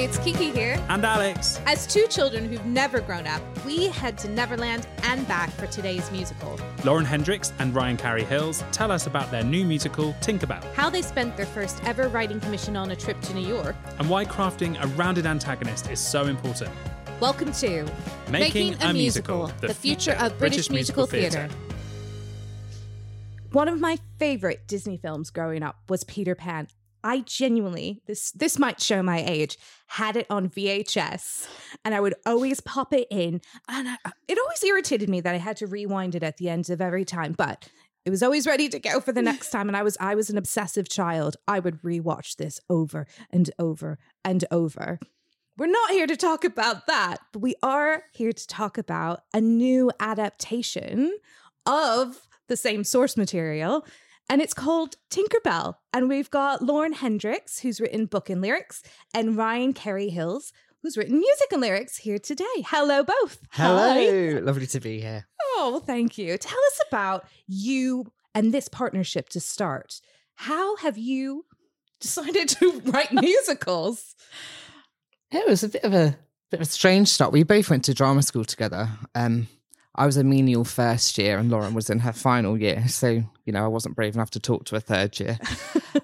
It's Kiki here. And Alex. As two children who've never grown up, we head to Neverland and back for today's musical. Lauren Hendricks and Ryan Carey Hills tell us about their new musical, Tinkerbell, How they spent their first ever writing commission on a trip to New York. and why crafting a rounded antagonist is so important. Welcome to Making a Musical, the future of British musical theatre. One of my favorite Disney films growing up was Peter Pan. I genuinely, this this might show my age, had it on VHS and I would always pop it in. And I, it always irritated me that I had to rewind it at the end of every time, but it was always ready to go for the next time. And I was I was an obsessive child. I would rewatch this over and over and over. We're not here to talk about that, but we are here to talk about a new adaptation of the same source material. And it's called Tinkerbell. And we've got Lauren Hendricks, who's written book and lyrics, and Ryan Carey Hills, who's written music and lyrics here today. Hello, both. Hello, Hi. lovely to be here. Oh, thank you. Tell us about you and this partnership to start. How have you decided to write musicals? It was a bit of a bit of a strange start. We both went to drama school together. Um, I was a menial first year, and Lauren was in her final year. So you know, I wasn't brave enough to talk to a third year.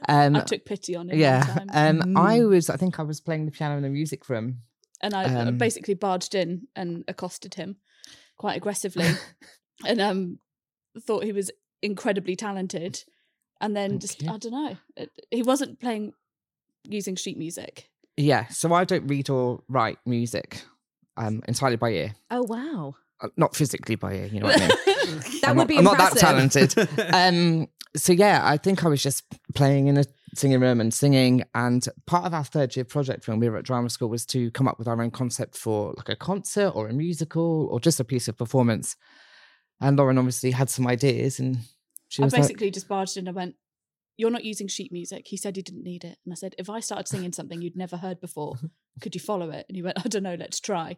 Um, I took pity on him. yeah, um, I was. I think I was playing the piano in the music room. and I uh, um, basically barged in and accosted him quite aggressively, and um, thought he was incredibly talented. And then just you. I don't know, it, he wasn't playing using sheet music. Yeah, so I don't read or write music. Um, entirely by ear, Oh, wow. Uh, not physically by ear. You know what I mean? That I'm would not, be I'm not that talented. um, so yeah, I think I was just playing in a singing room and singing. And part of our third year project when we were at drama school was to come up with our own concept for like a concert or a musical or just a piece of performance. And Lauren obviously had some ideas, and she I was like, basically just barged in and I went, You're not using sheet music. He said he didn't need it. And I said, If I started singing something you'd never heard before, could you follow it? And he went, I don't know, let's try.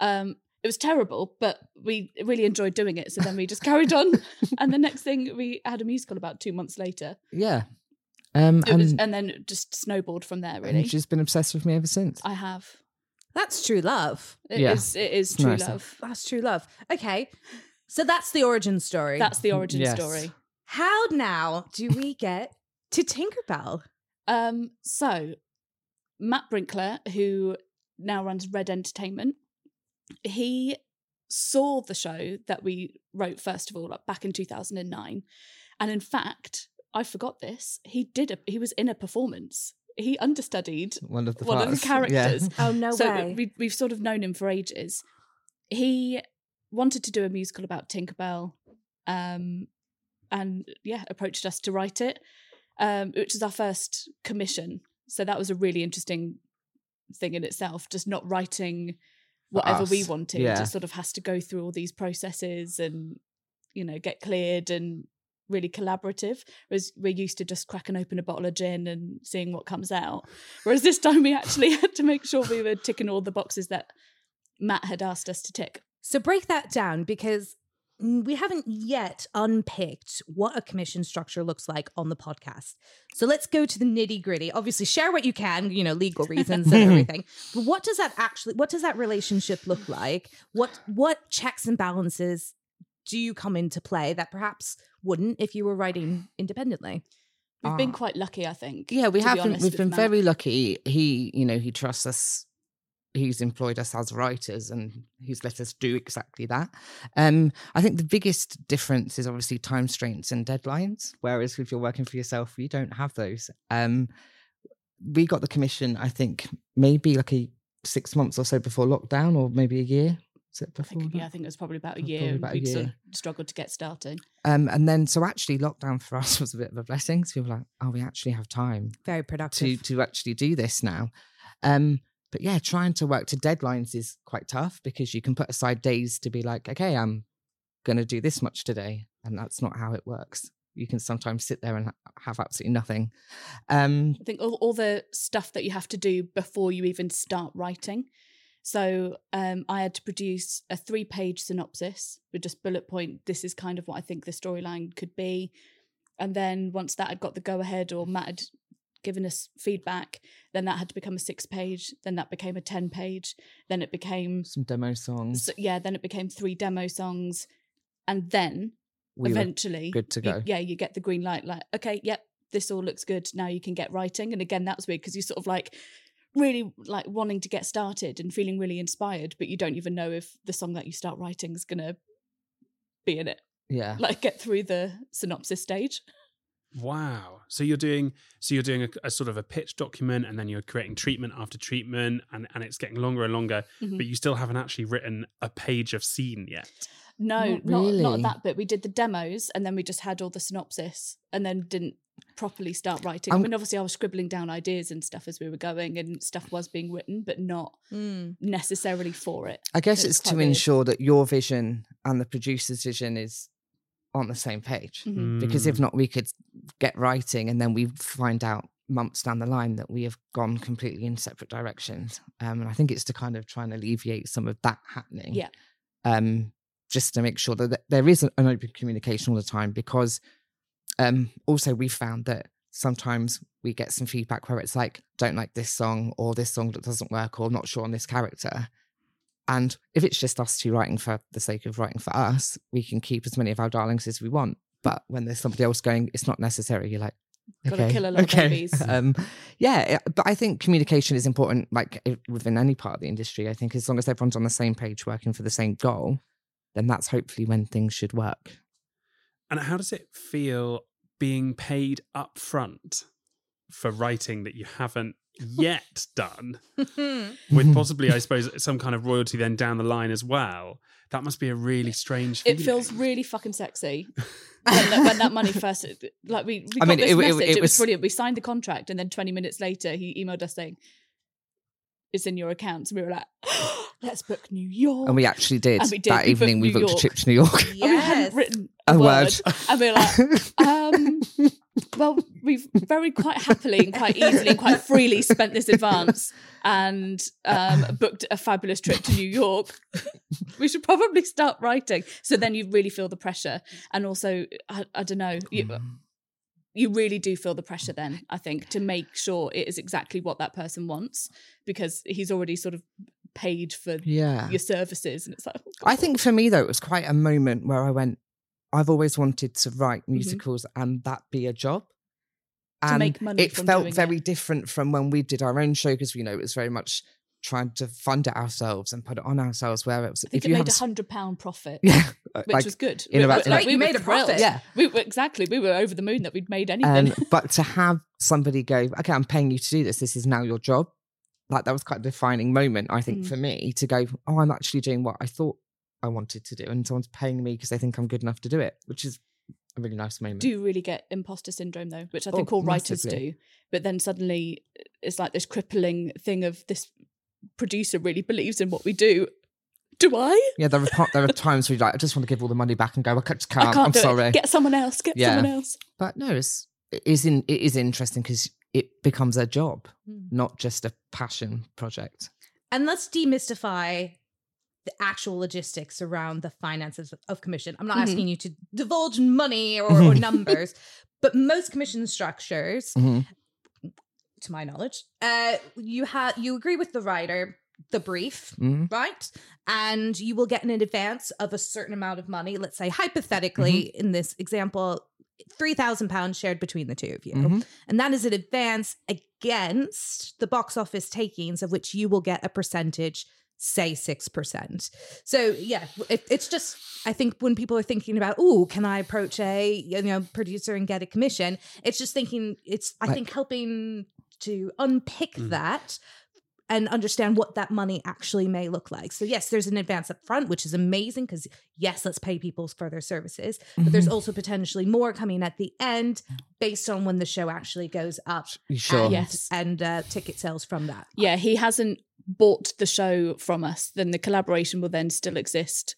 Um, it was terrible, but we really enjoyed doing it. So then we just carried on. and the next thing, we had a musical about two months later. yeah. Um, and, was, and then just snowballed from there, really. and she's been obsessed with me ever since. I have. That's true love. It Yeah. is. It is It's true nice. love. That's true love. Okay. So that's the origin story. That's the origin Yes. story. How now do we get to Tinkerbell? Um, so Matt Brinkler, who now runs Red Entertainment, he saw the show that we wrote first of all, like back in 2009. And in fact, I forgot this. He did a he was in a performance. He understudied One of the one of the parts. Yeah. characters. Oh, no so way. we, we've sort of known him for ages. He wanted to do a musical about Tinkerbell, um, and yeah, approached us to write it, um, which is our first commission. So that was a really interesting thing in itself. Just not writing whatever we wanted. yeah. It sort of has to go through all these processes and you know get cleared and really collaborative. Whereas we're used to just cracking open a bottle of gin and seeing what comes out. Whereas this time we actually had to make sure we were ticking all the boxes that Matt had asked us to tick. So break that down because we haven't yet unpicked what a commission structure looks like on the podcast. So let's go to the nitty gritty. Obviously, share what you can, you know, legal reasons and everything. But what does that actually? What does that relationship look like? What what checks and balances do you come into play that perhaps wouldn't if you were writing independently? We've been Ah. quite lucky, I think. Yeah, we to be have been. We've been Matt. very lucky. He, you know, he trusts us. He's employed us as writers, and he's let us do exactly that. Um, I think the biggest difference is obviously time constraints and deadlines. Whereas if you're working for yourself, you don't have those. Um, we got the commission, I think, maybe like a six months or so before lockdown, or maybe a year. Is it I before? think, yeah, I think it was probably about a year. about a We'd sort year. of struggled to get started. Um, and then so actually lockdown for us was a bit of a blessing. So we were like, oh, we actually have time Very to productive. to actually do this now. Um, but yeah, trying to work to deadlines is quite tough because you can put aside days to be like, okay, I'm going to do this much today, and that's not how it works. You can sometimes sit there and have absolutely nothing. Um, I think all, all the stuff that you have to do before you even start writing. So um, I had to produce a three page synopsis with just bullet point, this is kind of what I think the storyline could be. And then once that had got the go ahead or Matt had giving us feedback. Then that had to become a six page. Then that became a ten page. Then it became Some demo songs. so, yeah. Then it became three demo songs, and then we eventually good to you- go. yeah, you get the green light. Like, okay, yep, this all looks good. Now you can get writing. And again, that was weird because you sort of like really like wanting to get started and feeling really inspired, but you don't even know if the song that you start writing is gonna be in it. yeah. Like, get through the synopsis stage. Wow. So you're doing so you're doing a, a sort of a pitch document and then you're creating treatment after treatment and, and it's getting longer and longer, Mhm. but you still haven't actually written a page of scene yet. No, Not not not, that bit. We did the demos and then we just had all the synopsis and then didn't properly start writing. I'm- I mean, obviously, I was scribbling down ideas and stuff as we were going, and stuff was being written, but not Mm. necessarily for it. I guess It's it's, quite to weird. ensure that your vision and the producer's vision is on the same page. Mhm. Because if Mm. not, we could get writing and then we find out months down the line that we have gone completely in separate directions. Um, and I think it's to kind of try and alleviate some of that happening. Yeah. Um, just to make sure that there is an open communication all the time because um, also we found that sometimes we get some feedback where it's like, don't like this song or this song that doesn't work or not sure on this character. And if it's just us two writing for the sake of writing for us, we can keep as many of our darlings as we want. But when there's somebody else going, it's not necessary. You're like, Gotta okay, kill a lot of okay. babies. Um, yeah, but I think communication is important. Like within any part of the industry, I think as long as everyone's on the same page, working for the same goal, then that's hopefully when things should work. And how does it feel being paid up front for writing that you haven't yet done? With possibly, I suppose, some kind of royalty then down the line as well. That must be a really strange It feels really fucking sexy when, that, when that money first, like we, we I mean, this it- it- message. It, it was, was- brilliant. We signed the contract, and then 20 minutes later, he emailed us saying, "It's in your accounts." So we were like, "Let's book New York." And we actually did. And we did. That We booked evening, we New booked a trip to New York. And we hadn't written a, A word. word. and we were like, um, well, we've very quite happily and quite easily and quite freely spent this advance and um, booked a fabulous trip to New York. we should probably start writing. So then you really feel the pressure. And also, I, I don't know, you, you really do feel the pressure then, I think, to make sure it is exactly what that person wants because he's already sort of paid for yeah. your services. And it's like, oh, I think for me though, it was quite a moment where I went, I've always wanted to write Mm-hmm. musicals and that be a job. To And make money it felt doing it. very different from when we did our own show because you know it was very much trying to fund it ourselves and put it on ourselves. Where it was, I think if it you made a hundred pound profit. yeah, which like, was good. in We- about- we- Like, we you were made a profit. yeah. We were exactly. We were over the moon that we'd made anything. Um, but to have somebody go, okay, I'm paying you to do this. This is now your job. Like that was quite a defining moment, I think, Mm. for me to go, oh, I'm actually doing what I thought I wanted to do, and someone's paying me because they think I'm good enough to do it, which is a really nice moment. do really get imposter syndrome though, which I Oh, think all writers massively. do. But then suddenly it's like this crippling thing of this producer really believes in what we do. Do I? yeah, there are there are times where you're like, I just want to give all the money back and go, I just can't. I can't I'm sorry. it. Get someone else. Get Yeah. someone else. But no, it's it is in it is interesting because it becomes a job, Mm. not just a passion project. And let's demystify the actual logistics around the finances of, commission. I'm not Mhm. asking you to divulge money or, or numbers, but most commission structures, Mhm. to my knowledge, uh, you have you agree with the writer, the brief, Mhm. right? And you will get an advance of a certain amount of money. Let's say hypothetically, in this example, three thousand pounds shared between the two of you, Mhm. and that is an advance against the box office takings, of which you will get a percentage. Say six percent. So yeah, it, it's just I think when people are thinking about, oh, can I approach a you know producer and get a commission? It's just thinking it's I Like- think helping to unpick Mm. that and understand what that money actually may look like. So yes, there's an advance up front, which is amazing because yes, let's pay people for their services, but there's Mm-hmm. also potentially more coming at the end based on when the show actually goes up. Sure? And, Yes. and uh, ticket sales from that. Yeah, he hasn't bought the show from us. Then the collaboration will then still exist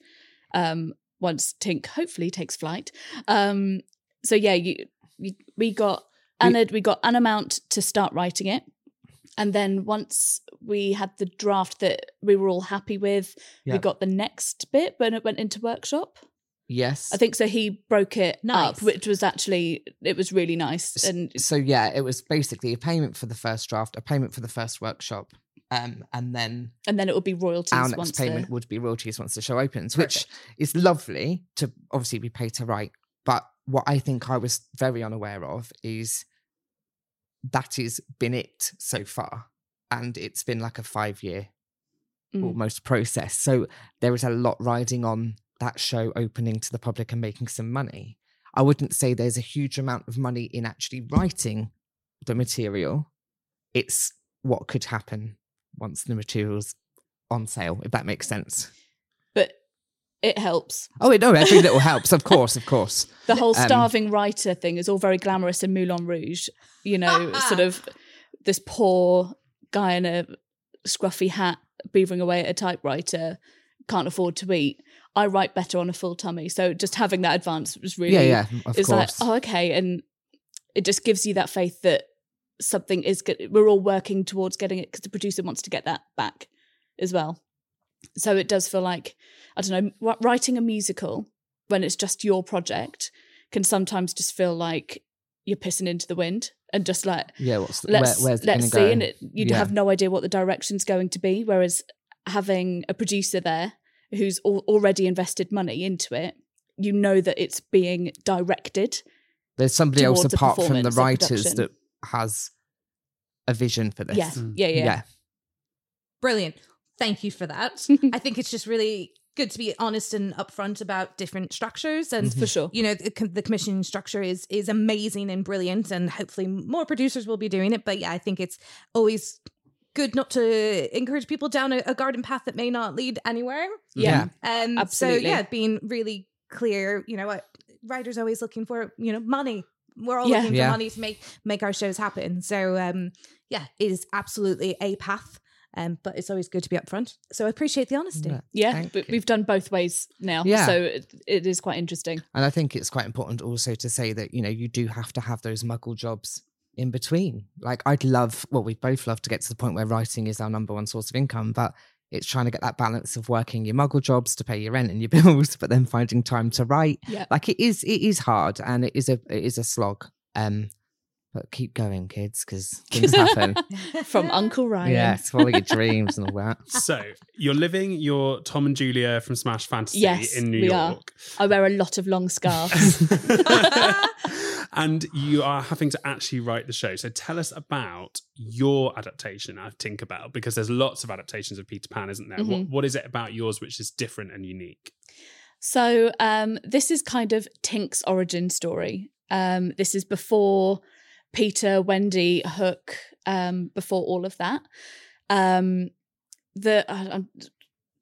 um, once Tink hopefully takes flight. Um, so yeah, you, you we got We- we got an amount to start writing it. And then once we had the draft that we were all happy with, Yeah. we got the next bit when it went into workshop. Yes. I think so. He broke it Nice. up, which was actually it was really nice. And so yeah, it was basically a payment for the first draft, a payment for the first workshop, um, and then and then it would be royalties our next once payment the, would be royalties once the show opens, which is lovely to obviously be paid to write. But what I think I was very unaware of is that has been it so far, and it's been like a five year Mm. almost process. So there is a lot riding on that show opening to the public and making some money. I wouldn't say there's a huge amount of money in actually writing the material. It's what could happen once the material's on sale, if that makes sense. but it helps. Oh, no, every little helps, of course, of course. The whole Um, starving writer thing is all very glamorous in Moulin Rouge. You know, sort of this poor guy in a scruffy hat beavering away at a typewriter can't afford to eat. I write better on a full tummy, so just having that advance was really Yeah, yeah, of it's like oh okay, and it just gives you that faith that something is good. We're all working towards getting it because the producer wants to get that back as well. So it does feel like I don't know, writing a musical when it's just your project can sometimes just feel like you're pissing into the wind and just like yeah, what's the, let's where, where's let's see, go? and it, you Yeah. have no idea what the direction's going to be. Whereas having a producer there who's al- already invested money into it, you know that it's being directed. There's somebody else apart from the writers that has a vision for this. Yeah, Mm. yeah, yeah. yeah. Brilliant. Thank you for that. I think it's just really good to be honest and upfront about different structures and for sure. you know the, com- the commissioning structure is is amazing and brilliant and hopefully more producers will be doing it but yeah i think it's always good not to encourage people down a, a garden path that may not lead anywhere Yeah. um Absolutely. so yeah being really clear you know what writers always looking for you know money we're all Yeah. looking for Yeah. money to make make our shows happen so um yeah it is absolutely a path um but it's always good to be upfront so i appreciate the honesty Yeah. Yeah, but you. we've done both ways now. Yeah. So it, it is quite interesting. And I think it's quite important also to say that, you know, you do have to have those muggle jobs in between. Like, I'd love, well, we both love to get to the point where writing is our number one source of income, but it's trying to get that balance of working your muggle jobs to pay your rent and your bills, but then finding time to write. Yeah. Like, it is, it is hard and it is a, it is a slog. Um, but keep going, kids, because things happen. From Uncle Ryan. yes, follow your dreams and all that. So you're living your Tom and Julia from Smash Fantasy Yes, in New we are. York. I wear a lot of long scarves. And you are having to actually write the show. So tell us about your adaptation of Tinkerbell, because there's lots of adaptations of Peter Pan, isn't there? What, Mhm. what is it about yours which is different and unique? So um, this is kind of Tink's origin story. Um, this is before Peter, Wendy, Hook, um, before all of that. Um, the I- I'm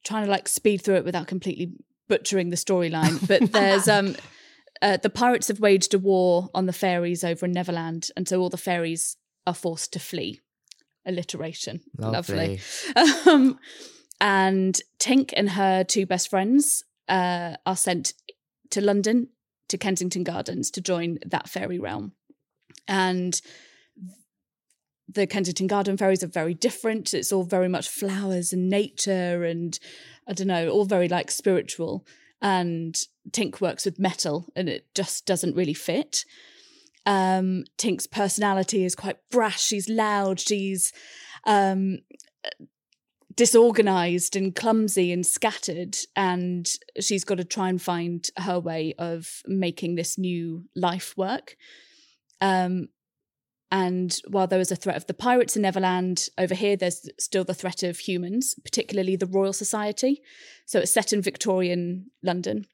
trying to like speed through it without completely butchering the storyline, but there's um, uh, the pirates have waged a war on the fairies over in Neverland, and so all the fairies are forced to flee. Alliteration, lovely. Lovely. Um, and Tink and her two best friends uh, are sent to London, to Kensington Gardens, to join that fairy realm. And the Kensington Garden fairies are very different. It's all very much flowers and nature, and I don't know, all very like spiritual. And Tink works with metal, and it just doesn't really fit. Um, Tink's personality is quite brash. She's loud. She's um, disorganized and clumsy and scattered and she's got to try and find her way of making this new life work um and while there was a threat of the pirates in Neverland, over here there's still the threat of humans, particularly the Royal Society. So it's set in Victorian London,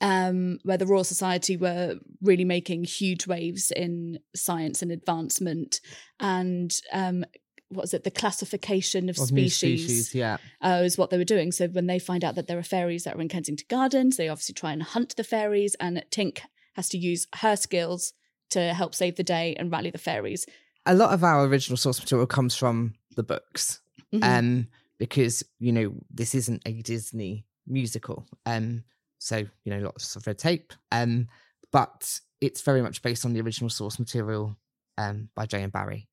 um, where the Royal Society were really making huge waves in science and advancement, and um, what was it? The classification of, Of species, species, yeah. uh, is what they were doing. So when they find out that there are fairies that are in Kensington Gardens, they obviously try and hunt the fairies, and Tink has to use her skills to help save the day and rally the fairies. a lot of our original source material comes from the books Mhm. um because you know this isn't a disney musical um so you know lots of red tape um but it's very much based on the original source material um by J. M. Barrie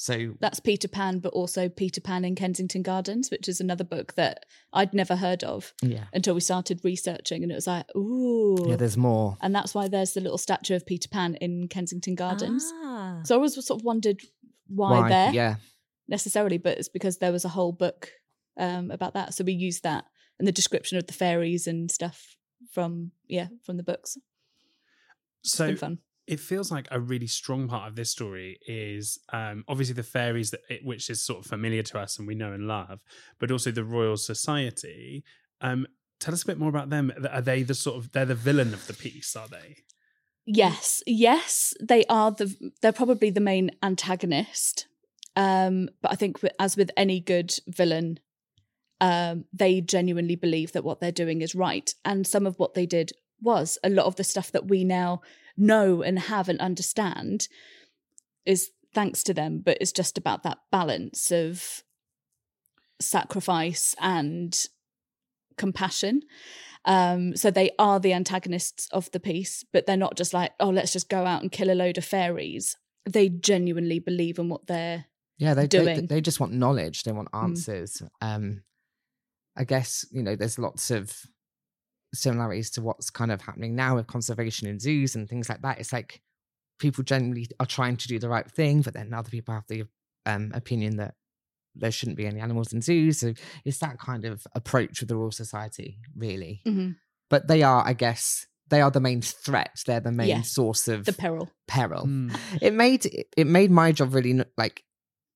So That's Peter Pan, but also Peter Pan in Kensington Gardens, which is another book that I'd never heard of yeah, until we started researching. And it was like, ooh. yeah. There's more. and that's why there's the little statue of Peter Pan in Kensington Gardens. Ah. So I always sort of wondered why, there Yeah, necessarily, but it's because there was a whole book um, about that. So we used that and the description of the fairies and stuff from yeah from the books. It's So been fun. It feels like a really strong part of this story is um, obviously the fairies that which is sort of familiar to us and we know and love, but also the Royal Society. Um, tell us a bit more about them. Are they the sort of they're the villain of the piece? Are they? Yes, yes, they are the they're probably the main antagonist. Um, but I think as with any good villain, um, they genuinely believe that what they're doing is right, and some of what they did was a lot of the stuff that we now know and have and understand is thanks to them. But it's just about that balance of sacrifice and compassion. Um, so they are the antagonists of the piece, but they're not just like, oh, let's just go out and kill a load of fairies. They genuinely believe in what they're. yeah. They, they Doing. they just want knowledge. They want Mm. answers. Um, I guess you know there's lots of similarities to what's kind of happening now with conservation in zoos and things like that. It's like people generally are trying to do the right thing, but then other people have the um, opinion that there shouldn't be any animals in zoos. So it's that kind of approach with the Royal Society, really. But they are, I guess, they are the main threat. They're the main Yeah. source of The peril. peril. Mm. It made it made my job really n- like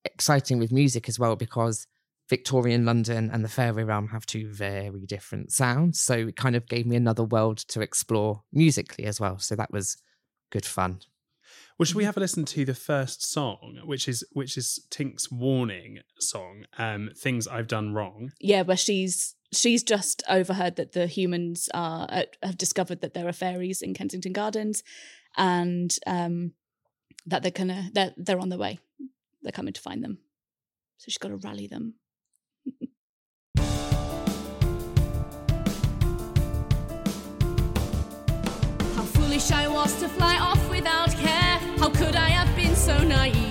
exciting with music as well because Victorian London and the fairy realm have two very different sounds. So it kind of gave me another world to explore musically as well. So that was good fun. Well, should we have a listen to the first song, which is which is Tink's warning song, um, "Things I've Done Wrong." Yeah, where she's she's just overheard that the humans are uh, have discovered that there are fairies in Kensington Gardens, and um, that they're gonna they're they're on their way. They're coming to find them. So she's got to rally them. Was to fly off without care. How could I have been so naive?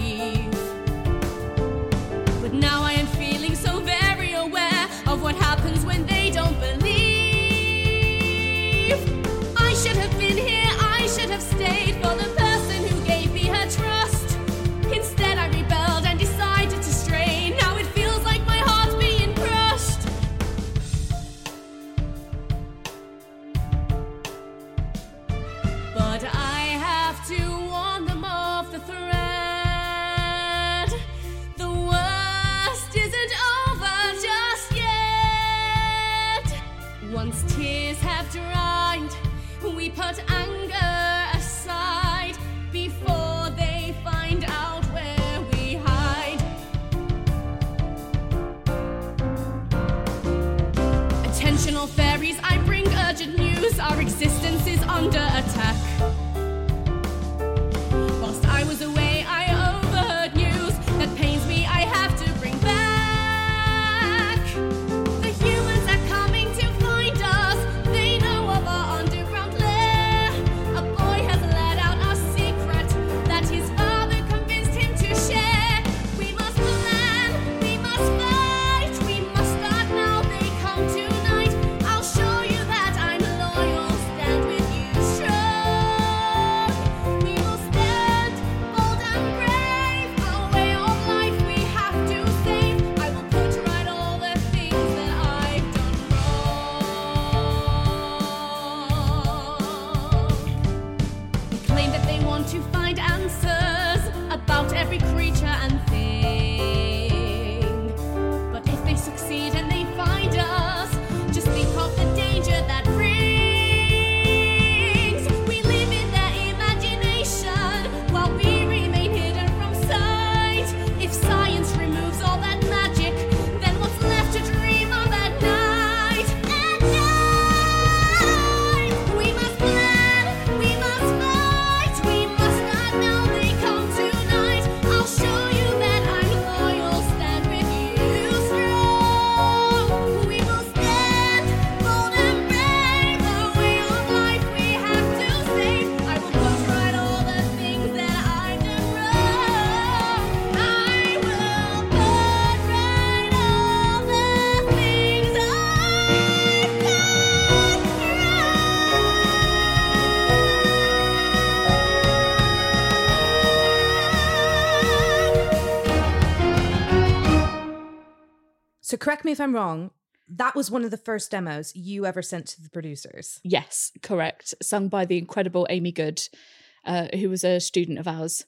Correct me if I'm wrong. That was one of the first demos you ever sent to the producers. Yes, correct. Sung by the incredible Aimee Good, uh, who was a student of ours.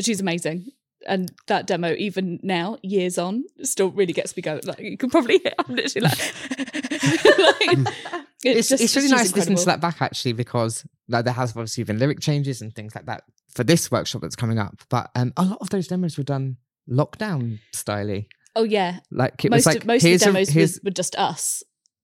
She's amazing. And that demo, even now, years on, still really gets me going. Like you can probably hear, I'm literally like, like, It's, just- it's really she's nice listening to incredible. that back actually because like, there has obviously been lyric changes and things like that for this workshop that's coming up. But um, a lot of those demos were done lockdown styly. Oh yeah, Like it most was like of, most of here's the a- demos here's- was, were just us.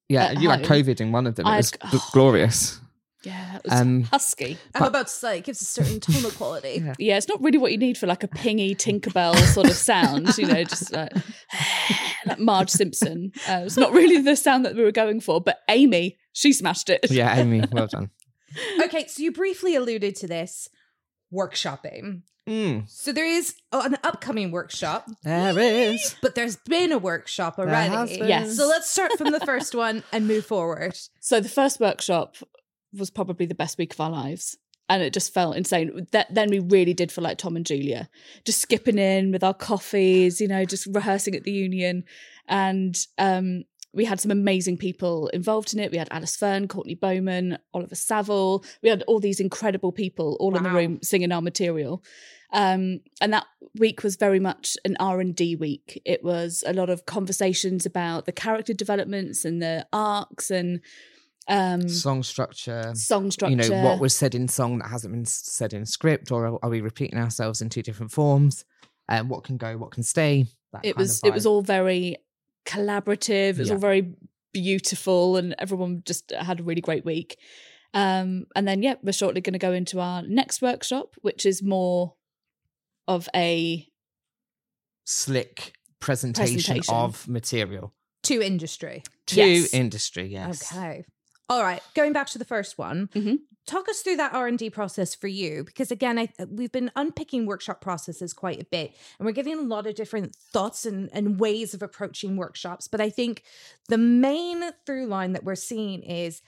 yeah, at you had home. COVID in one of them. It was had- gl- glorious. Yeah, it was Um, husky. I'm about to say it gives a certain tonal quality. Yeah. Yeah, it's not really what you need for like a pingy Tinkerbell sort of sound, you know, just like, like Marge Simpson. Uh, it's not really the sound that we were going for, but Aimee, she smashed it. Yeah, Aimee, well done. Okay, so you briefly alluded to this workshopping. Mm, So there is an upcoming workshop, there is. but there's been a workshop already. been. Yes. So let's start from the first one and move forward. So the first workshop was probably the best week of our lives. And it just felt insane. That then we really did feel like Tom and Julia, just skipping in with our coffees, you know, just rehearsing at the union. And um, we had some amazing people involved in it. We had Alice Fearn, Courtney Bowman, Oliver Saville. We had all these incredible people all in the room singing our material. Um, and that week was very much an R&D week. It was a lot of conversations about the character developments and the arcs and um, Song structure. song structure. You know, what was said in song that hasn't been said in script, or are, we repeating ourselves in two different forms? And what can go, what can stay? That it was it was all very collaborative. It was Yeah. all very beautiful, and everyone just had a really great week. Um, and then, yeah, we're shortly going to go into our next workshop, which is more of a slick presentation, Presentation. of material To industry. to Yes. industry. Yes. Okay. All right. Going back to the first one, Mhm. talk us through that R and D process for you, because again, I, we've been unpicking workshop processes quite a bit, and we're getting a lot of different thoughts and, and ways of approaching workshops. But I think the main through line that we're seeing is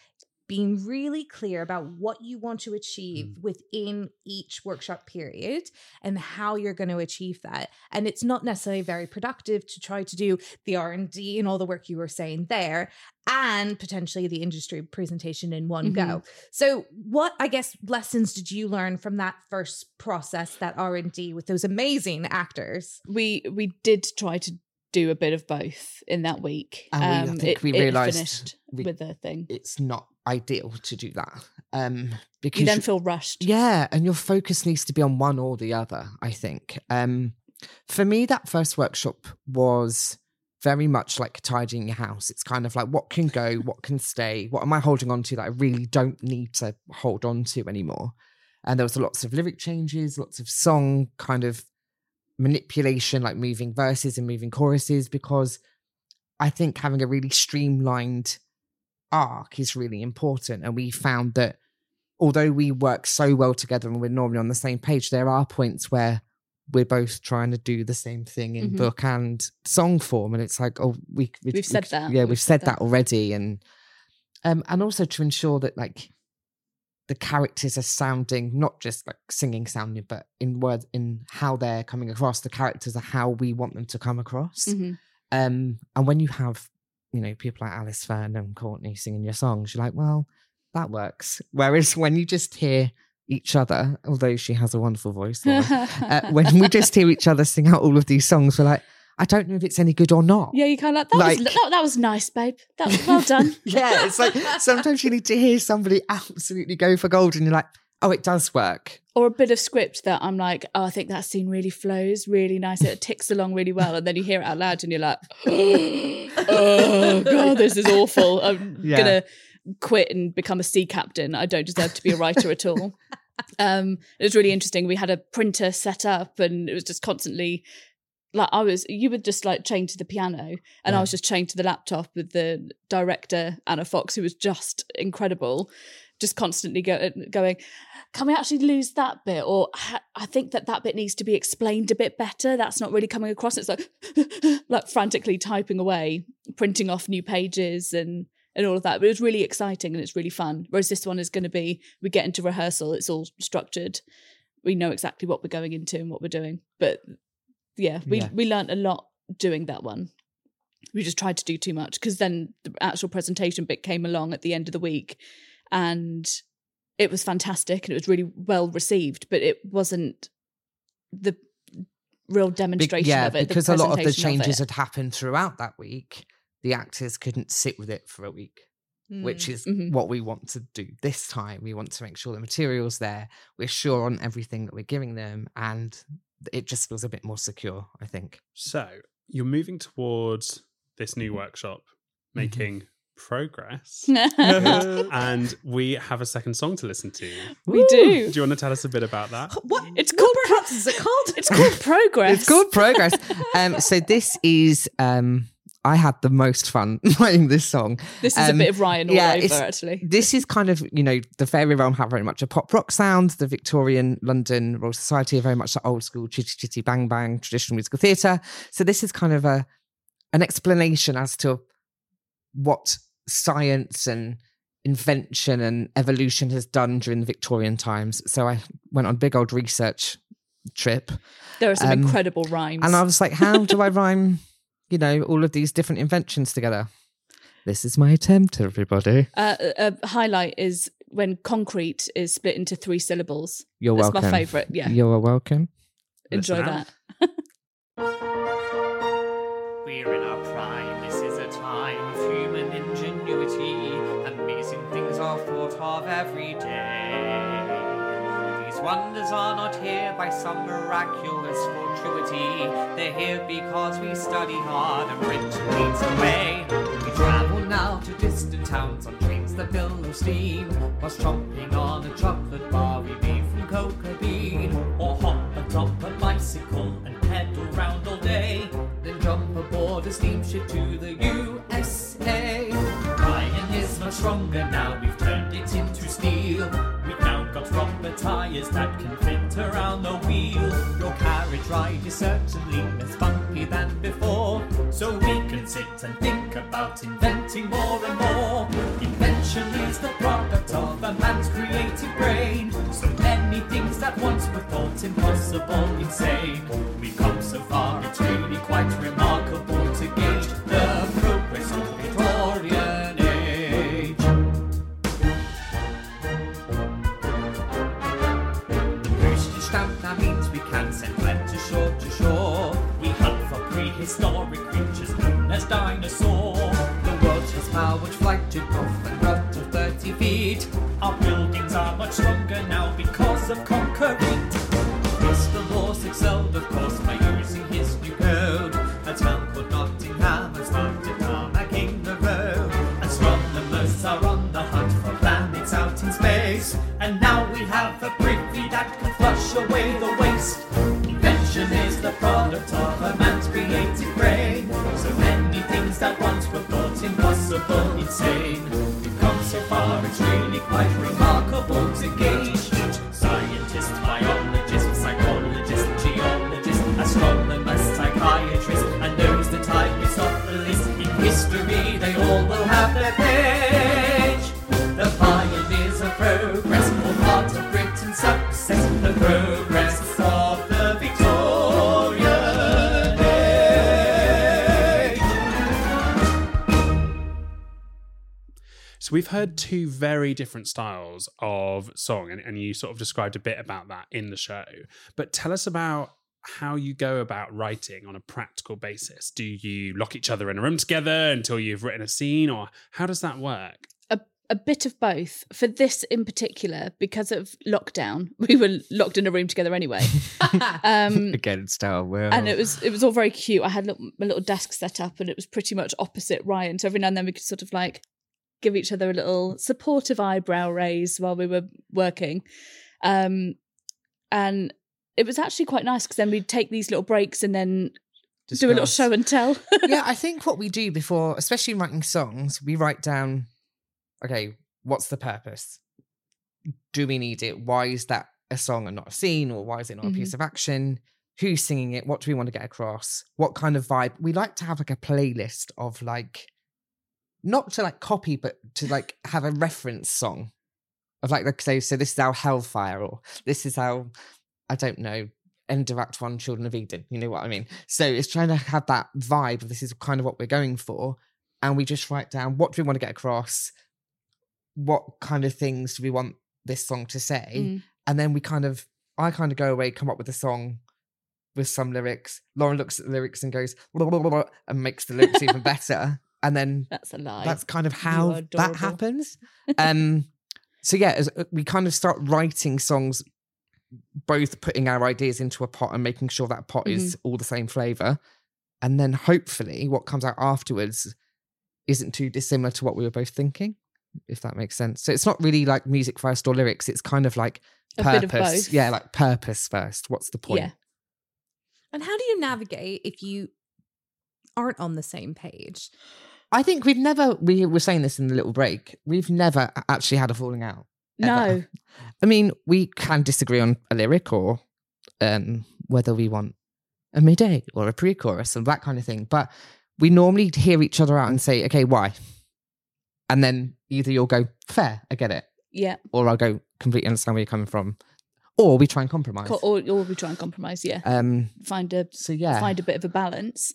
being really clear about what you want to achieve mm. within each workshop period and how you're going to achieve that. And it's not necessarily very productive to try to do the r&d and all the work you were saying there and potentially the industry presentation in one go. Mm-hmm. So what i guess lessons did you learn from that first process that r&d with those amazing actors? We we did try to do a bit of both in that week. And we- I Um, think it- we realised finished with the thing. It's not ideal to do that. Um, because You then feel rushed. Yeah, and your focus needs to be on one or the other, I think. Um for me that first workshop was very much like tidying your house. It's kind of like what can go, what can stay, what am I holding on to that I really don't need to hold on to anymore. And there was lots of lyric changes, lots of song kind of manipulation, like moving verses and moving choruses, because I think having a really streamlined arc is really important. And we found that although we work so well together and we're normally on the same page, there are points where we're both trying to do the same thing in Mhm. book and song form, and it's like, oh, we, we We've said that. Yeah, we've, We've said said that already, and um, and also to ensure that like the characters are sounding not just like singing sounding, but in words in how they're coming across. The characters are how we want them to come across. Mhm. Um, and when you have, you know, people like Alice Fearn and Courtney singing your songs, you're like, well, that works. Whereas when you just hear each other, although she has a wonderful voice, uh, when we just hear each other sing out all of these songs, we're like, I don't know if it's any good or not. yeah, you kind of like that. Like- was, that, that was nice, babe. That was well done. yeah, it's like sometimes you need to hear somebody absolutely go for gold, and you're like, oh, it does work. or a bit of script that I'm like, oh, I think that scene really flows really nice. It ticks along really well. And then you hear it out loud and you're like, oh, God, this is awful. I'm Yeah. going to quit and become a sea captain. I don't deserve to be a writer at all. Um, it was really interesting. We had a printer set up and it was just constantly like I was, you were just like chained to the piano, and I was just chained to the laptop with the director Anna Fox, who was just incredible, just constantly go, going, "Can we actually lose that bit?" Or "Ha- I think that that bit needs to be explained a bit better. That's not really coming across. It's like like frantically typing away, printing off new pages and and all of that. But it was really exciting and it's really fun. Whereas this one is going to be, we get into rehearsal, it's all structured. We know exactly what we're going into and what we're doing. But yeah, we Yeah. we learned a lot doing that one. we just tried to do too much because then the actual presentation bit came along at the end of the week and it was fantastic and it was really well received but it wasn't the real Be- demonstration yeah, of it because a lot of the changes it. had happened throughout that week. The actors couldn't sit with it for a week, which is Mhm. what we want to do this time. We want to make sure the material's there. We're sure on everything that we're giving them, and it just feels a bit more secure. I think. So you're moving towards this new workshop, Mm-hmm. making progress. and we have a second song to listen to. We do Do you want to tell us a bit about that? What? it's called pro- What is it called? it's called progress It's called progress. um, so this is. Um, I had the most fun writing this song. this is um, a bit of ryan all yeah, over actually This is kind of, you know, the Fairy Realm have very much a pop rock sound. The Victorian London Royal Society are very much the old school chitty chitty bang bang traditional musical theatre. So this is kind of a an explanation as to what science and invention and evolution has done during the Victorian times. So I went on a big old research trip there are some um, incredible rhymes and I was like, how do I rhyme, you know, all of these different inventions together? This is my attempt, everybody. uh, a a highlight is when concrete is split into three syllables You're that's welcome. my favorite yeah You're welcome. enjoy Listen that We're in our prime, this is a time of human ingenuity. Amazing things are thought of every day. Wonders are not here by some miraculous fortuity. They're here because we study hard and Britain leads the way. We travel now to distant towns on trains that billow steam. Whilst chomping on a chocolate bar we made from cocoa bean. Or hop atop a bicycle and pedal round all day. Then jump aboard a steamship to the USA. Iron is much stronger now, we've turned it into steel. Got rubber tires that can fit around the wheel. Your carriage ride is certainly less bumpy than before. So we can sit and think about inventing more and more. Invention is the product of a man's creative brain. So many things that once were thought impossible, insane. We've the progress of the Victorian age. So we've heard two very different styles of song, and, and you sort of described a bit about that in the show. But tell us about how you go about writing on a practical basis. Do you lock each other in a room together until you've written a scene, or how does that work? A, a bit of both. For this in particular, because of lockdown, we were locked in a room together anyway. um, Again, Star Will. and it was it was all very cute. I had little, a little desk set up, and it was pretty much opposite Ryan. So every now and then we could sort of like give each other a little supportive eyebrow raise while we were working, um, and it was actually quite nice because then we'd take these little breaks and then do a little show and tell. yeah, I think what we do before, especially in writing songs, we write down, okay, what's the purpose? Do we need it? Why is that a song and not a scene? Or why is it not a piece mm-hmm. of action? Who's singing it? What do we want to get across? What kind of vibe? We like to have like a playlist of like, not to like copy, but to like have a reference song of like, like say, so this is our Hellfire or this is our, I don't know, end of Act One, Children of Eden. You know what I mean? So it's trying to have that vibe. of This is kind of what we're going for, and we just write down what do we want to get across, what kind of things do we want this song to say, Mm. and then we kind of, I kind of go away, come up with a song with some lyrics. Lauren looks at the lyrics and goes blah, blah, blah, and makes the lyrics even better, and then That's a lie. that's kind of how that happens. Um, so yeah, as, uh, we kind of start writing songs, both putting our ideas into a pot and making sure that pot is Mm-hmm. all the same flavor, and then hopefully what comes out afterwards isn't too dissimilar to what we were both thinking. If that makes sense. So it's not really like music first or lyrics. It's kind of like purpose. of. Yeah, like purpose first. What's the point? Yeah. And how do you navigate if you aren't on the same page? I think we've never. We were saying this in the little break. We've never actually had a falling out. ever. no. I mean, we can disagree on a lyric or um, whether we want a midday or a pre-chorus and that kind of thing. But we normally hear each other out and say, "Okay, why?" And then either you'll go, "Fair, I get it," Yeah. or I'll go, "Completely understand where you're coming from," or we try and compromise. Co- Or, or we try and compromise. Yeah. Um. Find a So yeah, find a bit of a balance.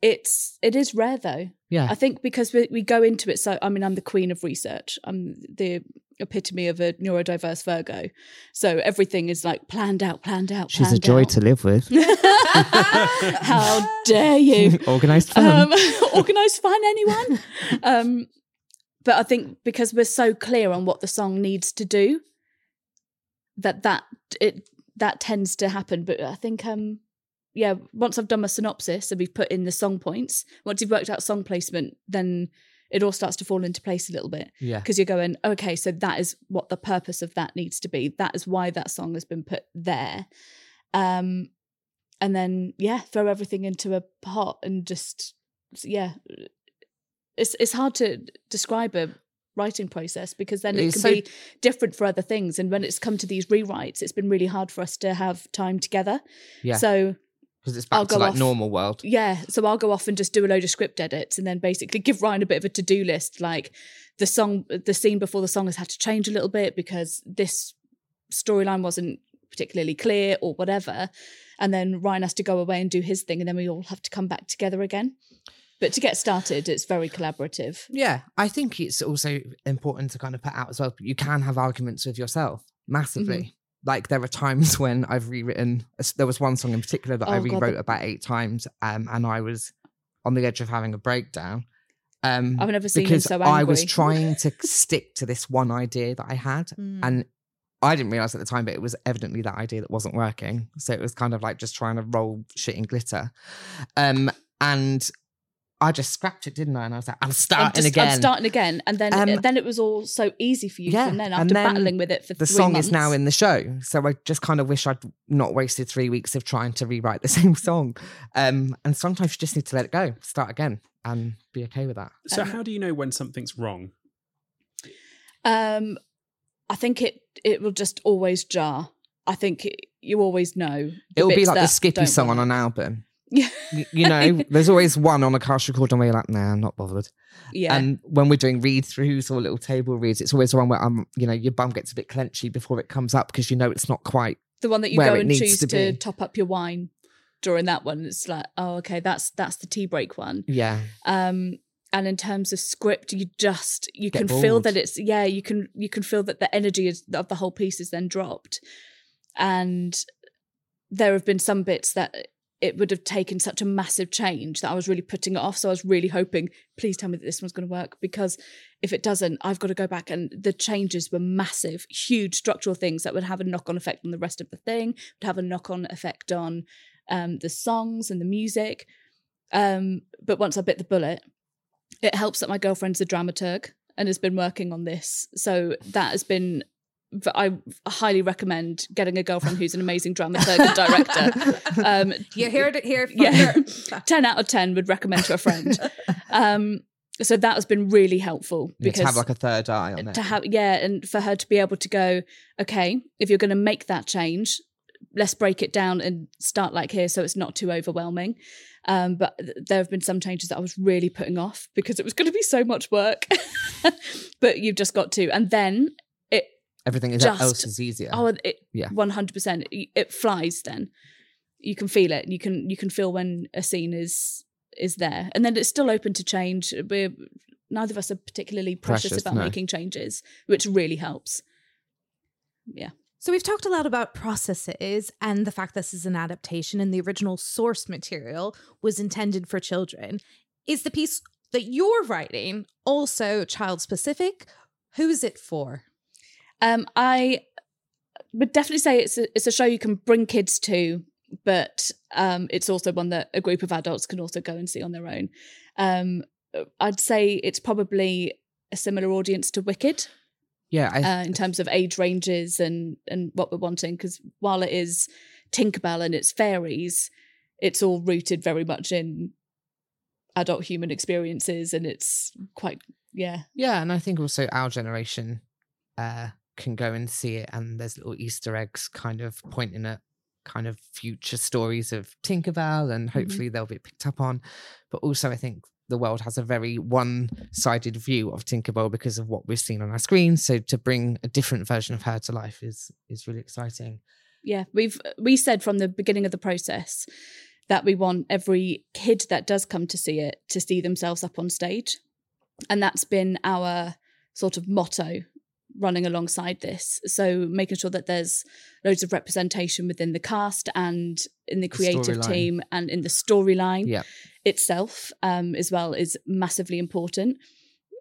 It's it is rare though. yeah, I think because we, we go into it so I mean I'm the queen of research. I'm the epitome of a neurodiverse Virgo. So everything is like planned out, planned out. she's a joy out. to live with. How dare you? Organized fun. Um, organized fun, anyone? um, but I think because we're so clear on what the song needs to do, that that it that tends to happen. But I think um yeah, once I've done my synopsis and we've put in the song points, once you've worked out song placement, then it all starts to fall into place a little bit yeah, because you're going, okay, so that is what the purpose of that needs to be. That is why that song has been put there. Um, and then yeah, throw everything into a pot and just yeah, it's it's hard to describe a writing process because then it It's can so- be different for other things. And when it's come to these rewrites, it's been really hard for us to have time together. yeah. So Because it's I'll to go like off. normal world. yeah, so I'll go off and just do a load of script edits and then basically give Ryan a bit of a to-do list like the song the scene before the song has had to change a little bit because this storyline wasn't particularly clear or whatever and then Ryan has to go away and do his thing and then we all have to come back together again. But to get started it's very collaborative. Yeah, I think it's also important to kind of put out as well. You can have arguments with yourself massively. Mm-hmm. Like there are times when I've rewritten. There was one song in particular that I Oh, God, rewrote the- about eight times, um, and I was on the edge of having a breakdown. Um, I've never seen because so I was trying to stick to this one idea that I had, Mm. and I didn't realize at the time, but it was evidently that idea that wasn't working. So it was kind of like just trying to roll shit in glitter. Um, and I just scrapped it, didn't I? And I was like, I'm I'm, starting just, again. I'm starting again and then Um, then it was all so easy for you yeah, from then and after then battling with it for the song months. is now in the show. So I just kind of wish I'd not wasted three weeks of trying to rewrite the same song. Um, and sometimes you just need to let it go, start again, and be okay with that. So Um, how do you know when something's wrong? Um, I think it it will just always jar. I think it, you always know. It'll be like the Skippy don't song on an album. Yeah, You, know, there's always one on a cast recording where you're like, nah, I'm not bothered. yeah. And when we're doing read throughs or little table reads, it's always the one where I'm, you know, your bum gets a bit clenchy before it comes up because you know it's not quite. the one that you go and choose to to, top up your wine during that one. It's like, oh, okay, that's that's the tea break one. Yeah. Um, and in terms of script, you just you Get can feel that it's yeah, you can you can feel that the energy is, of the whole piece is then dropped, and there have been some bits that it would have taken such a massive change that I was really putting it off. So I was really hoping, please tell me that this one's going to work because if it doesn't, I've got to go back. And the changes were massive, huge structural things that would have a knock on effect on the rest of the thing, would have a knock on effect on um, the songs and the music. Um, but once I bit the bullet, it helps that my girlfriend's a dramaturg and has been working on this. So that has been. I highly recommend getting a girlfriend who's an amazing dramaturg and director. Um, You heard it here. yeah, first. 10 out of 10 would recommend to a friend. Um, so that has been really helpful You because to have like a third eye on it. to have yeah and for her to be able to go okay if you're going to make that change let's break it down and start like here so it's not too overwhelming um, but there have been some changes that i was really putting off because it was going to be so much work but you've just got to and then it Everything is just- else is easier. oh it Yeah. 100% it- it flies then you can feel it. You can you can feel when a scene is is there, and then it's still open to change. We're neither of us are particularly precious, Precious, about no. making changes, which really helps. Yeah. So we've talked a lot about processes and the fact this is an adaptation and the original source material was intended for children. Is the piece that you're writing also child specific? Who's it for? Um, I would definitely say it's a, it's a show you can bring kids to, but um, it's also one that a group of adults can also go and see on their own. Um, I'd say it's probably a similar audience to Wicked Yeah, uh, in terms of age ranges and and what we're wanting. Because while it is Tinker Bell and it's fairies, it's all rooted very much in adult human experiences, and it's quite yeah Yeah, and I think also our generation uh, can go and see it, and there's little Easter eggs kind of pointing at kind of future stories of Tinker Bell, and mm-hmm. hopefully they'll be picked up on. But also, I think the world has a very one-sided view of Tinker Bell because of what we've seen on our screen. So to bring a different version of her to life is is really exciting. yeah we've uh, we said from the beginning of the process that we want every kid that does come to see it to see themselves up on stage and that's been our sort of motto running alongside this so making sure that there's loads of representation within the cast and in the The creative storyline. team and in the storyline Yeah. itself um, as well is massively important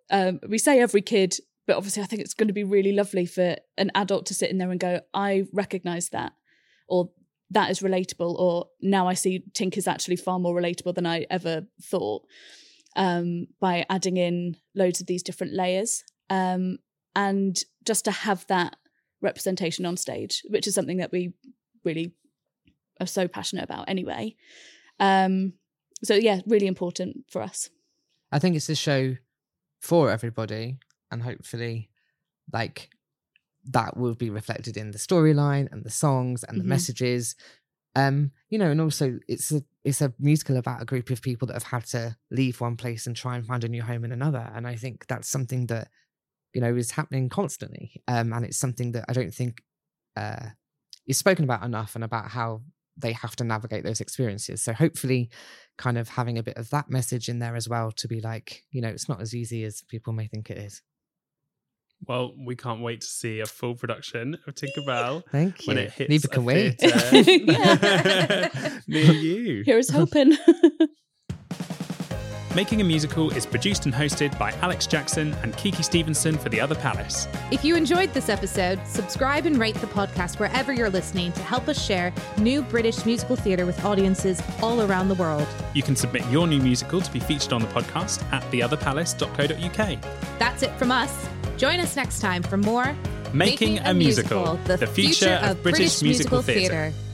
um, we say every kid but obviously i think it's going to be really lovely for an adult to sit in there and go i recognize that or that is relatable or now i see tink is actually far more relatable than i ever thought um, by adding in loads of these different layers um, and just to have that representation on stage which is something that we really are so passionate about anyway um, so yeah really important for us I think it's a show for everybody, and hopefully, like that will be reflected in the storyline and the songs and the Mhm. messages. Um, you know, and also it's a it's a musical about a group of people that have had to leave one place and try and find a new home in another. And I think that's something that you know is happening constantly. Um, and it's something that I don't think uh, is spoken about enough, and about how they have to navigate those experiences. So hopefully, kind of having a bit of that message in there as well to be like, you know, it's not as easy as people may think it is. Well, we can't wait to see a full production of Tinker Bell Thank you. when it hits Neither a can we. theatre near you. here's hoping Making a Musical is produced and hosted by Alex Jackson and Kiki Stevenson for The Other Palace. If you enjoyed this episode, subscribe and rate the podcast wherever you're listening to help us share new British musical theatre with audiences all around the world. You can submit your new musical to be featured on the podcast at theotherpalace.co.uk. That's it from us. Join us next time for more Making, a, musical, the future of British, musical theatre. theatre.